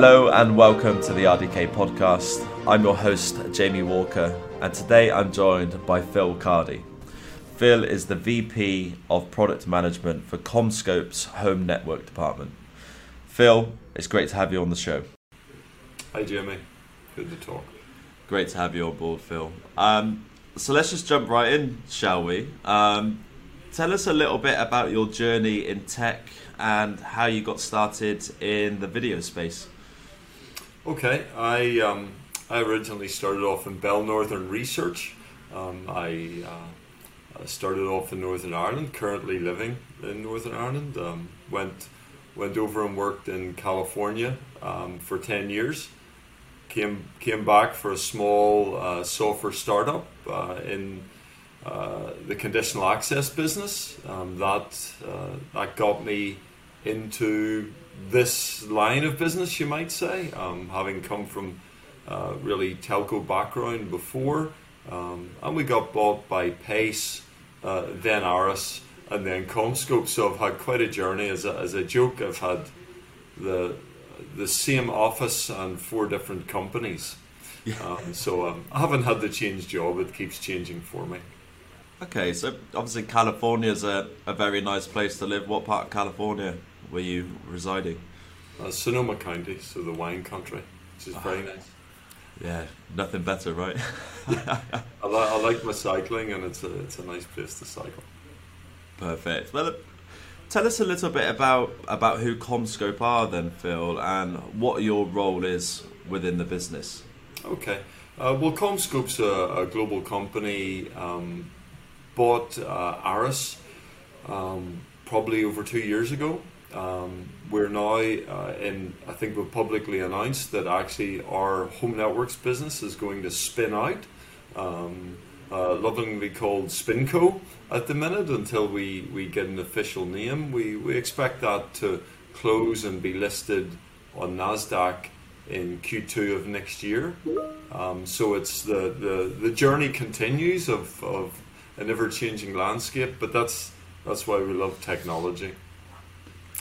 Hello and welcome to the RDK podcast. I'm your host, Jamie Walker, and today I'm joined by Phil Cardy. Phil is the VP of Product Management for CommScope's Home Network Department. Phil, it's great to have you on the show. Hi, Jamie. Good to talk. Great to have you on board, Phil. Um, so let's just jump right in, shall we? Um, tell us a little bit about your journey in tech and how you got started in the video space. Okay, I um, I originally started off in Bell Northern Research. Um, I uh, started off in Northern Ireland. Currently living in Northern Ireland. Um, went went over and worked in California um, for ten years. Came came back for a small uh, software startup uh, in uh, the conditional access business. Um, that uh, that got me into this line of business, you might say, um, having come from uh, really telco background before. Um, and we got bought by Pace, uh, then Arris, and then CommScope. So I've had quite a journey. As a, as a joke, I've had the the same office and four different companies. Yeah. Um, so um, I haven't had to change job. It keeps changing for me. Okay, so obviously California is a, a very nice place to live. What part of California were you residing? Uh, Sonoma County, so the wine country, which is oh, very nice. Yeah, nothing better, right? I, li- I like my cycling, and it's a it's a nice place to cycle. Perfect. Well, tell us a little bit about about who CommScope are, then, Phil, and what your role is within the business. Okay. Uh, well, CommScope's a, a global company. Um, bought uh, Arris um, probably over two years ago. Um, we're now uh, in, I think we've publicly announced that actually our home networks business is going to spin out, um, uh, lovingly called Spinco at the minute until we, we get an official name. We, we expect that to close and be listed on NASDAQ in Q2 of next year. Um, so it's the, the, the journey continues of, of an ever changing landscape, but that's, that's why we love technology.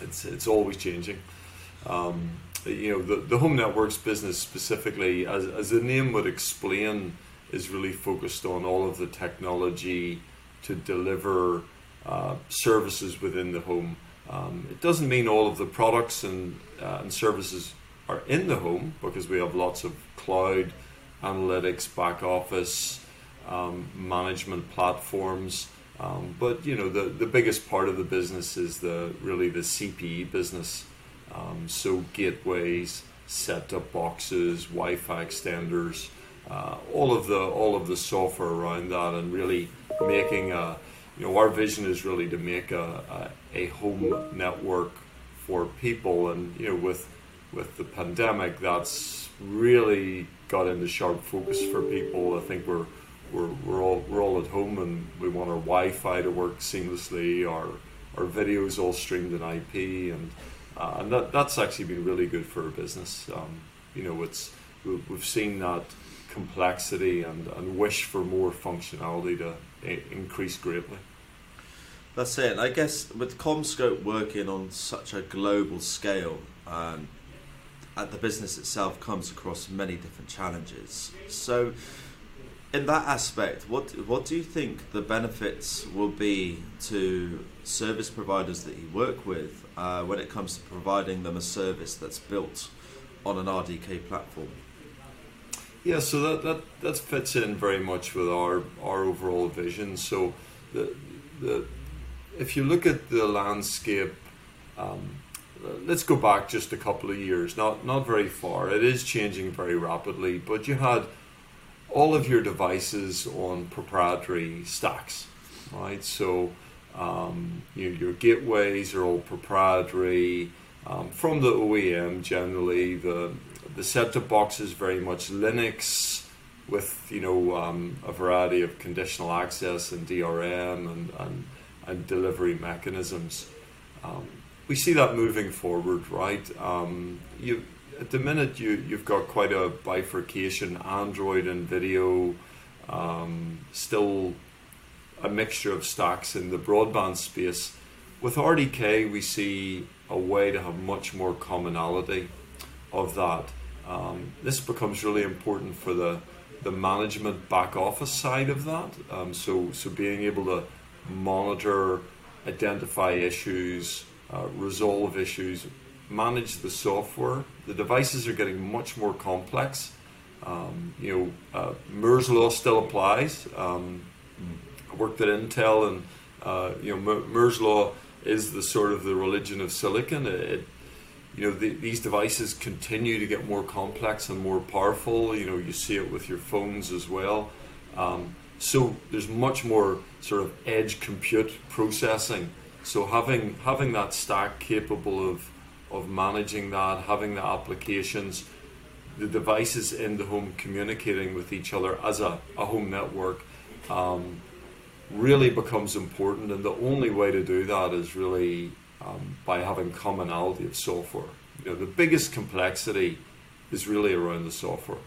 It's it's always changing. Um, you know, the, the home networks business specifically, as, as the name would explain, is really focused on all of the technology to deliver uh, services within the home. Um, it doesn't mean all of the products and, uh, and services are in the home because we have lots of cloud analytics, back office, um, management platforms. Um, but you know the, the biggest part of the business is the really the CPE business. Um, so gateways, set-top boxes, Wi-Fi extenders, uh, all of the all of the software around that, and really making a you know our vision is really to make a, a, a home network for people, and you know with with the pandemic, that's really got into sharp focus for people. I think we're we're, we're all we're all at home and we want our Wi-Fi to work seamlessly. Our our videos all streamed in IP, and uh, and that that's actually been really good for our business. Um, you know, it's we've seen that complexity and, and wish for more functionality to increase greatly. That's it. I guess with CommScope working on such a global scale, um, the business itself comes across many different challenges. So in that aspect, what what do you think the benefits will be to service providers that you work with uh, when it comes to providing them a service that's built on an RDK platform? Yeah, so that, that, that fits in very much with our, our overall vision. So, the, the, if you look at the landscape, um, let's go back just a couple of years, not, not very far. It is changing very rapidly, but you had all of your devices on proprietary stacks, right? So um, you, your gateways are all proprietary um, from the OEM. Generally, the the set-top box is very much Linux with you know um, a variety of conditional access and DRM and and, and delivery mechanisms. Um, we see that moving forward, right? Um, you at the minute you you've got quite a bifurcation android and video um, still a mixture of stacks in the broadband space with rdk we see a way to have much more commonality of that. Um, this becomes really important for the the management back office side of that. Um, so so being able to monitor, identify issues, uh, resolve issues, manage the software. The devices are getting much more complex. Um, you know, uh, Moore's law still applies. Um, I worked at Intel, and uh, you know, Moore's law is the sort of the religion of silicon. It, you know, the, these devices continue to get more complex and more powerful. You know, you see it with your phones as well. Um, so there's much more sort of edge compute processing. So having having that stack capable of of managing that, having the applications, the devices in the home communicating with each other as a, a home network um, really becomes important. And the only way to do that is really um, by having commonality of software. You know, the biggest complexity is really around the software,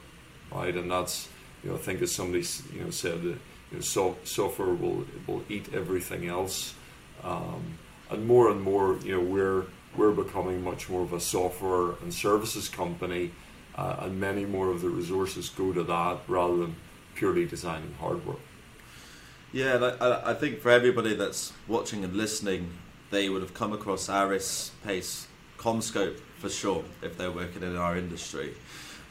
right? And that's, you know, I think as somebody you know said, you know, so, software will will eat everything else, um, and more and more, you know, we're we're becoming much more of a software and services company, uh, and many more of the resources go to that rather than purely designing hardware. Yeah, I, I think for everybody that's watching and listening, they would have come across Arris, Pace, CommScope for sure if they're working in our industry.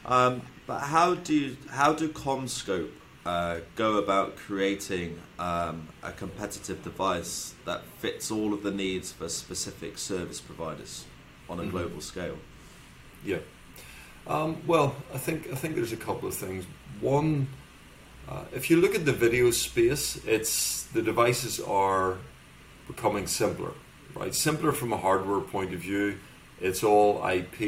Um, but how do you, how do CommScope uh, go about creating um, a competitive device that fits all of the needs for specific service providers on a mm-hmm. global scale? Yeah. Um, well, I think I think there's a couple of things. One, uh, if you look at the video space, it's the devices are becoming simpler, right? Simpler from a hardware point of view. It's all IP.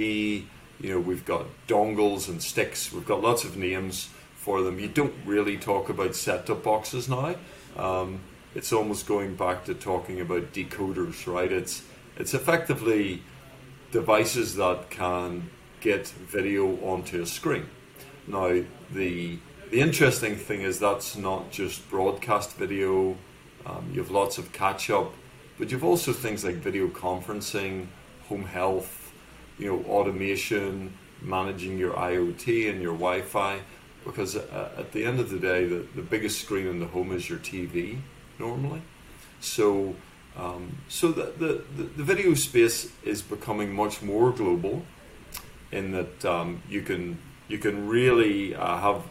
You know, we've got dongles and sticks. We've got lots of names for them. You don't really talk about set-top boxes now. Um, it's almost going back to talking about decoders, right? It's it's effectively devices that can get video onto a screen. Now, the the interesting thing is that's not just broadcast video. Um, you have lots of catch up, but you've also things like video conferencing, home health, you know, automation, managing your IoT and your Wi-Fi because uh, at the end of the day, the, the biggest screen in the home is your TV normally. So, um, so the, the, the video space is becoming much more global in that um, you can you can really uh, have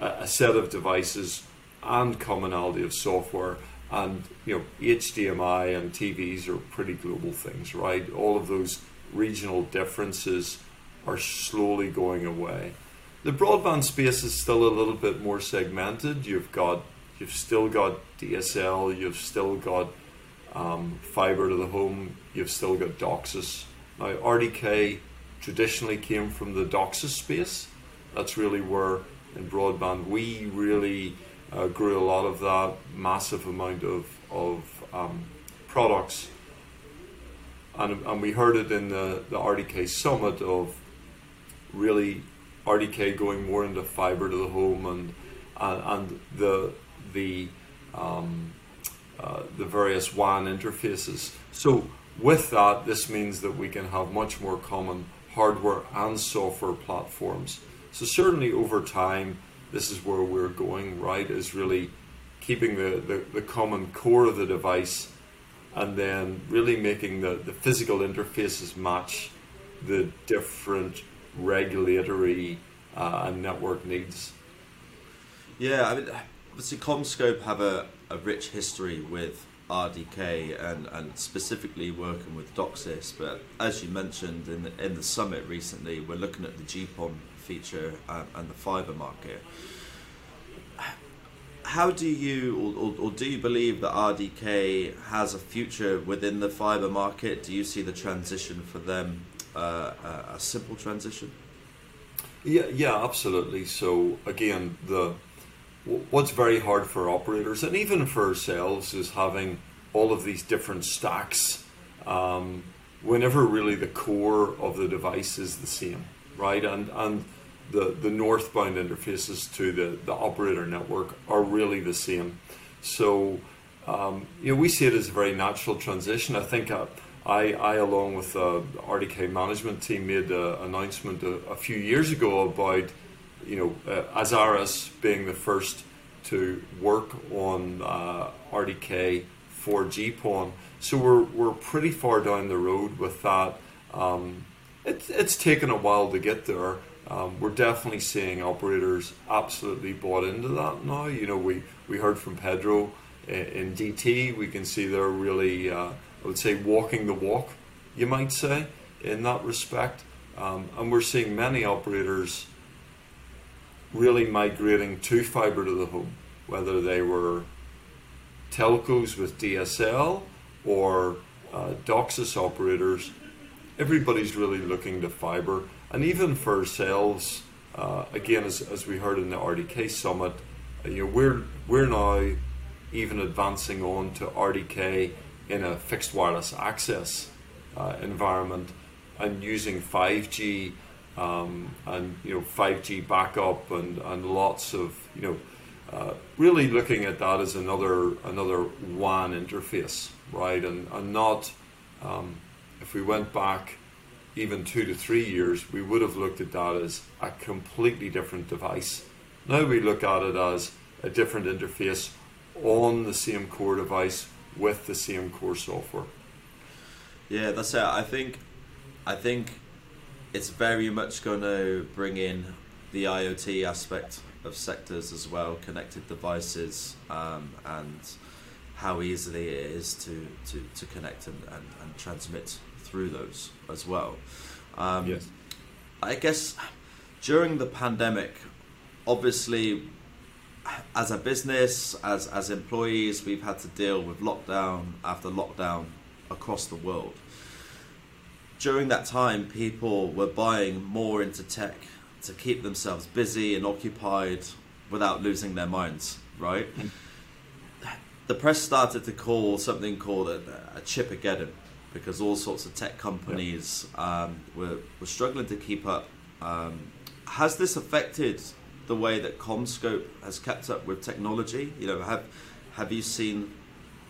a, a, set of devices and commonality of software and you know HDMI and TVs are pretty global things, right? All of those regional differences are slowly going away. The broadband space is still a little bit more segmented. You've got you've still got DSL, you've still got um, fiber to the home, you've still got DOCSIS. Now RDK traditionally came from the DOCSIS space. That's really where in broadband we really uh, grew a lot of that massive amount of of um, products. And, and we heard it in the, the RDK summit of really RDK going more into fiber to the home and and, and the the um, uh, the various WAN interfaces. So with that, this means that we can have much more common hardware and software platforms. So certainly over time, this is where we're going. Right, is really keeping the, the, the common core of the device and then really making the, the physical interfaces match the different regulatory uh, and network needs. Yeah, I mean, obviously, CommScope have a, a rich history with RDK and, and specifically working with DOCSIS. But as you mentioned in the, in the summit recently, we're looking at the GPON feature um, and the fiber market. How do you, or, or, do you believe that RDK has a future within the fiber market? Do you see the transition for them uh, a simple transition? Yeah, yeah, absolutely. So again, the what's very hard for operators and even for ourselves is having all of these different stacks. Um, whenever really the core of the device is the same, right? And and the, the northbound interfaces to the, the operator network are really the same. So um, you know we see it as a very natural transition. I think a, I, I along with the RDK management team, made an announcement a, a, few years ago about, you know, uh, Azaris being the first to work on uh, RDK for GPON. So we're, we're pretty far down the road with that. Um, it, it's taken a while to get there. Um, we're definitely seeing operators absolutely bought into that now. You know, we, we heard from Pedro in, in DT. We can see they're really, uh, I would say, walking the walk, you might say, in that respect. Um, and we're seeing many operators really migrating to fiber to the home, whether they were telcos with DSL or uh, operators. Everybody's really looking to fiber, and even for ourselves, uh, again, as, as we heard in the RDK summit, uh, you know, we're we're now even advancing on to RDK in a fixed wireless access uh, environment and using 5G um, and you know 5G backup and, and lots of you know uh, really looking at that as another another WAN interface, right? And and not um, if we went back even two to three years, we would have looked at that as a completely different device. Now we look at it as a different interface on the same core device with the same core software. Yeah, that's it. I think, I think, it's very much going to bring in the IoT aspect of sectors as well, connected devices, um, and how easily it is to, to, to connect and, and, and transmit through those as well. Um, yes. I guess during the pandemic, obviously, as a business, as, as employees, we've had to deal with lockdown after lockdown across the world. During that time, people were buying more into tech to keep themselves busy and occupied without losing their minds, right? The press started to call something called a, a chipageddon because all sorts of tech companies um, were, were struggling to keep up. Um, has this affected the way that CommScope has kept up with technology? You know, have have you seen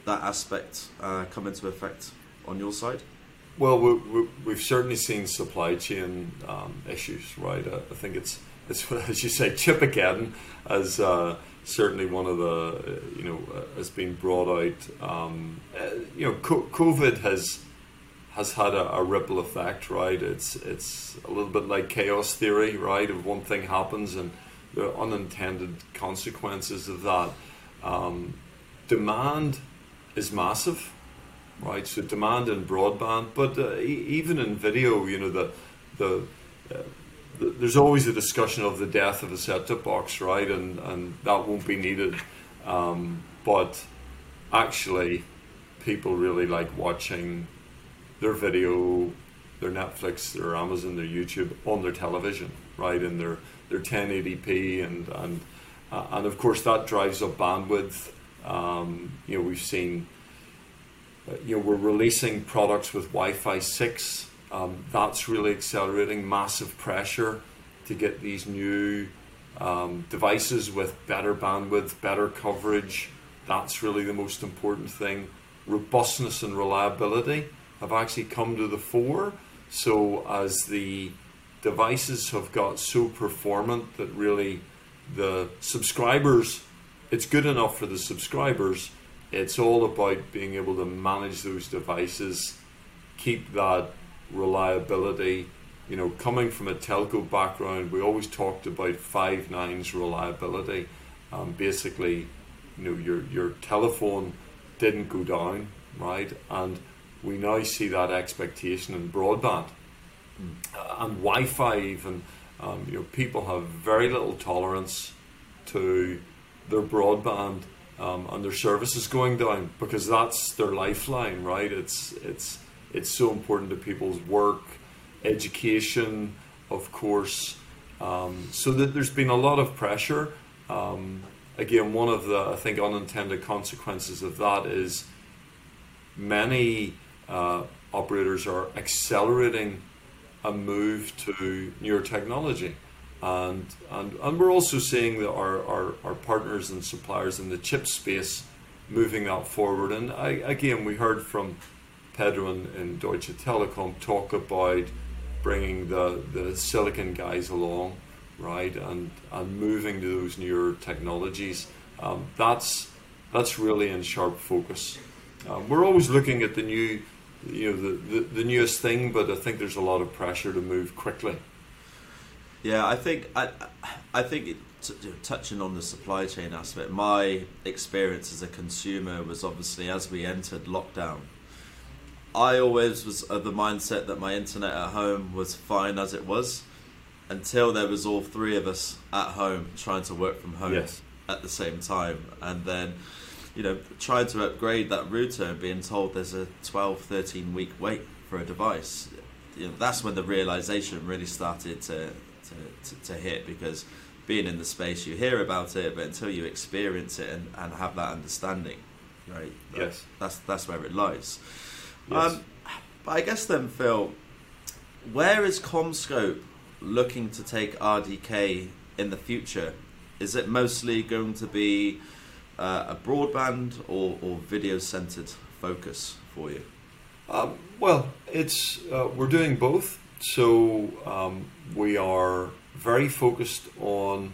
that aspect uh, come into effect on your side? Well, we, have certainly seen supply chain um, issues, right? Uh, I think it's, it's as you say, chipageddon as uh, certainly one of the you know uh, has been brought out. Um, uh, you know, COVID has has had a, a, ripple effect, right? It's it's a little bit like chaos theory, right? If one thing happens and the unintended consequences of that. Um, demand is massive right? So demand in broadband, but uh, e- even in video, you know, the the, uh, the, there's always a discussion of the death of the set-top box, right? And and that won't be needed, um, but actually, people really like watching their video, their Netflix, their Amazon, their YouTube on their television, right? In their their 1080p and and uh, and of course that drives up bandwidth. Um, you know, we've seen uh, you know, we're releasing products with Wi-Fi 6. Um, that's really accelerating massive pressure to get these new um, devices with better bandwidth, better coverage. That's really the most important thing. Robustness and reliability have actually come to the fore. So as the devices have got so performant that really the subscribers, it's good enough for the subscribers, it's all about being able to manage those devices, keep that reliability. You know, coming from a telco background, we always talked about five nines reliability. Um, basically, you know, your your telephone didn't go down, right? And we now see that expectation in broadband mm. and Wi-Fi. Even um, you know, people have very little tolerance to their broadband um, and their services going down because that's their lifeline, right? It's it's it's so important to people's work, education, of course. Um, so that there's been a lot of pressure. Um, again, one of the I think unintended consequences of that is many uh, operators are accelerating a move to newer technology and and and we're also seeing that our, our, our partners and suppliers in the chip space moving that forward. And I, again, we heard from Pedro and, Deutsche Telekom talk about bringing the, the silicon guys along, right, and, and moving to those newer technologies. Um, that's that's really in sharp focus. Um, we're always looking at the new, you know, the, the, the newest thing, but I think there's a lot of pressure to move quickly. Yeah, I think I, I think it, t- touching on the supply chain aspect, my experience as a consumer was obviously as we entered lockdown. I always was of the mindset that my internet at home was fine as it was, until there was all three of us at home trying to work from home Yes. at the same time, and then you know trying to upgrade that router and being told there's a 12, 13 week wait for a device. You know, that's when the realization really started to to, to, to hit because being in the space you hear about it but until you experience it and, and have that understanding right that- Yes. that's that's where it lies Yes. um, but I guess then Phil where is CommScope looking to take RDK in the future is it mostly going to be uh, a broadband or, or video centered focus for you Um, well, it's uh, we're doing both. So um, we are very focused on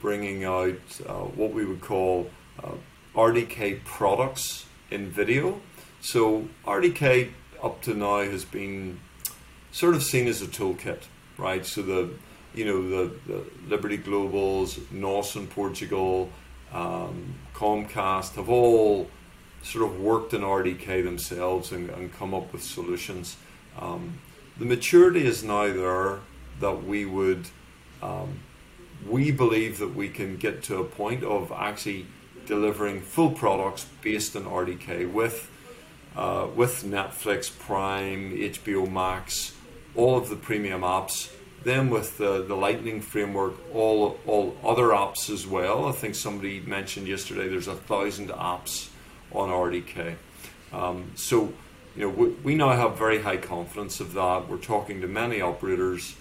bringing out uh, what we would call uh, RDK products in video. So RDK up to now has been sort of seen as a toolkit, right? So the you know the, the Liberty Globals, NOS in Portugal, um, Comcast have all sort of worked in RDK themselves and, and come up with solutions. Um, the maturity is now there that we would, um, we believe that we can get to a point of actually delivering full products based on RDK with, uh, with Netflix, Prime, HBO Max, all of the premium apps. Then with the, the Lightning framework, all all other apps as well. I think somebody mentioned yesterday there's a thousand apps on RDK. Um, so, you know, we, we now have very high confidence of that. We're talking to many operators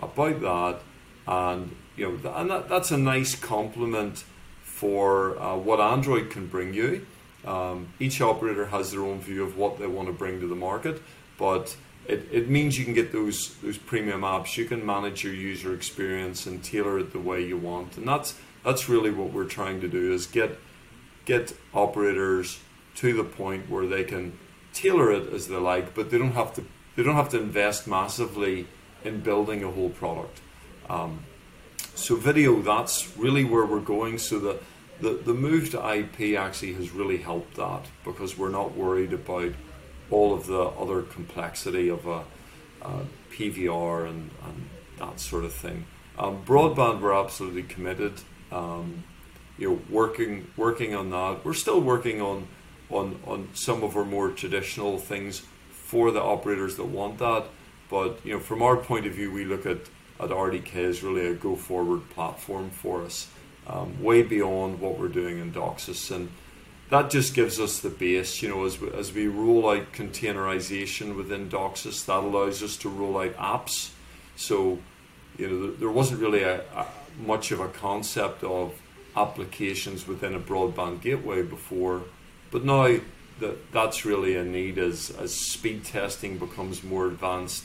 about that, and you know, and that, that's a nice complement for uh, what Android can bring you. Um, each operator has their own view of what they want to bring to the market, but it, it means you can get those those premium apps. You can manage your user experience and tailor it the way you want, and that's that's really what we're trying to do is get get operators to the point where they can tailor it as they like, but they don't have to they don't have to invest massively in building a whole product. Um, so video, that's really where we're going. So the, the the move to IP actually has really helped that because we're not worried about all of the other complexity of a, a PVR and, and that sort of thing. Um, broadband, we're absolutely committed. Um, you know, working working on that. We're still working on on on some of our more traditional things for the operators that want that. But you know, from our point of view, we look at at RDK as really a go forward platform for us, um, way beyond what we're doing in DOCSIS, and that just gives us the base. You know, as we, as we roll out containerization within DOCSIS, that allows us to roll out apps. So, you know, there, there wasn't really a, a much of a concept of applications within a broadband gateway before, but now that that's really a need as as speed testing becomes more advanced,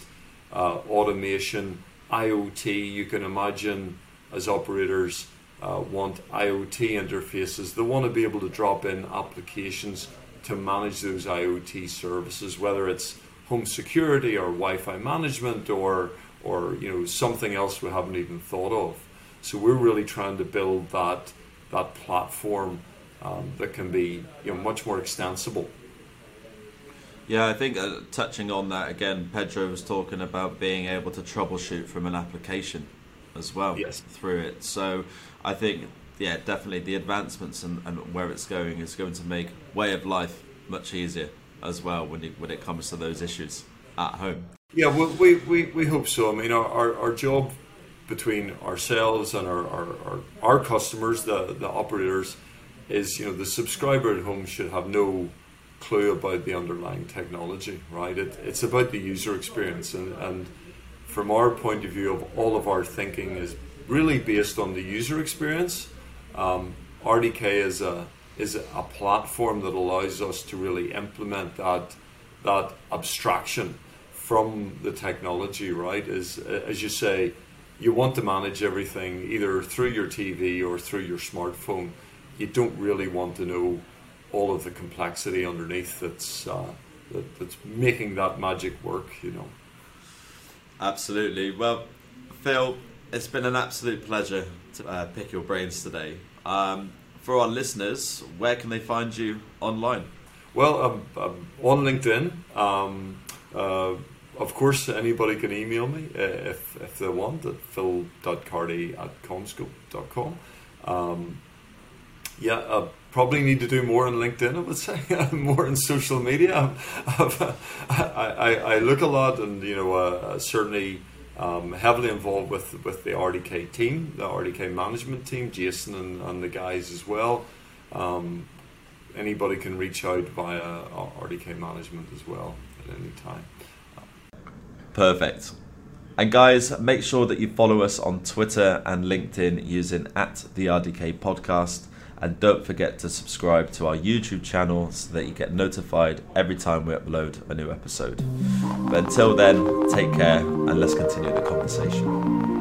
uh, automation, IoT. You can imagine as operators uh, want IoT interfaces, they want to be able to drop in applications to manage those IoT services, whether it's home security or Wi-Fi management or or you know something else we haven't even thought of. So we're really trying to build that that platform um, that can be you know much more extensible. Yeah, I think uh, touching on that again, Pedro was talking about being able to troubleshoot from an application as well Yes. through it. So I think, yeah, definitely the advancements and, and where it's going is going to make way of life much easier as well when it, when it comes to those issues at home. Yeah, we, we, we, we hope so. I mean, our, our, our job between ourselves and our, our, our, our customers, the, the operators, is you know the subscriber at home should have no clue about the underlying technology, right? It, it's about the user experience, and, and from our point of view, of all of our thinking is really based on the user experience. Um, RDK is a is a platform that allows us to really implement that that abstraction from the technology, right? Is as you say, you want to manage everything either through your TV or through your smartphone. You don't really want to know all of the complexity underneath that's uh, that, that's making that magic work. You know. Absolutely. Well, Phil, it's been an absolute pleasure to uh, pick your brains today. Um, for our listeners, where can they find you online? Well, um, um, on LinkedIn. Um, uh, of course, anybody can email me uh, if, if they want at phil.cardy at commscope.com. Um, yeah, I probably need to do more on LinkedIn, I would say, more on social media. I, I, I, look a lot and, you know, uh, certainly um, heavily involved with, with the RDK team, the RDK management team, Jason and, and the guys as well. Um, anybody can reach out via RDK management as well at any time. Perfect. And guys, make sure that you follow us on Twitter and LinkedIn using at the RDK podcast. And don't forget to subscribe to our YouTube channel so that you get notified every time we upload a new episode. But until then, take care and let's continue the conversation.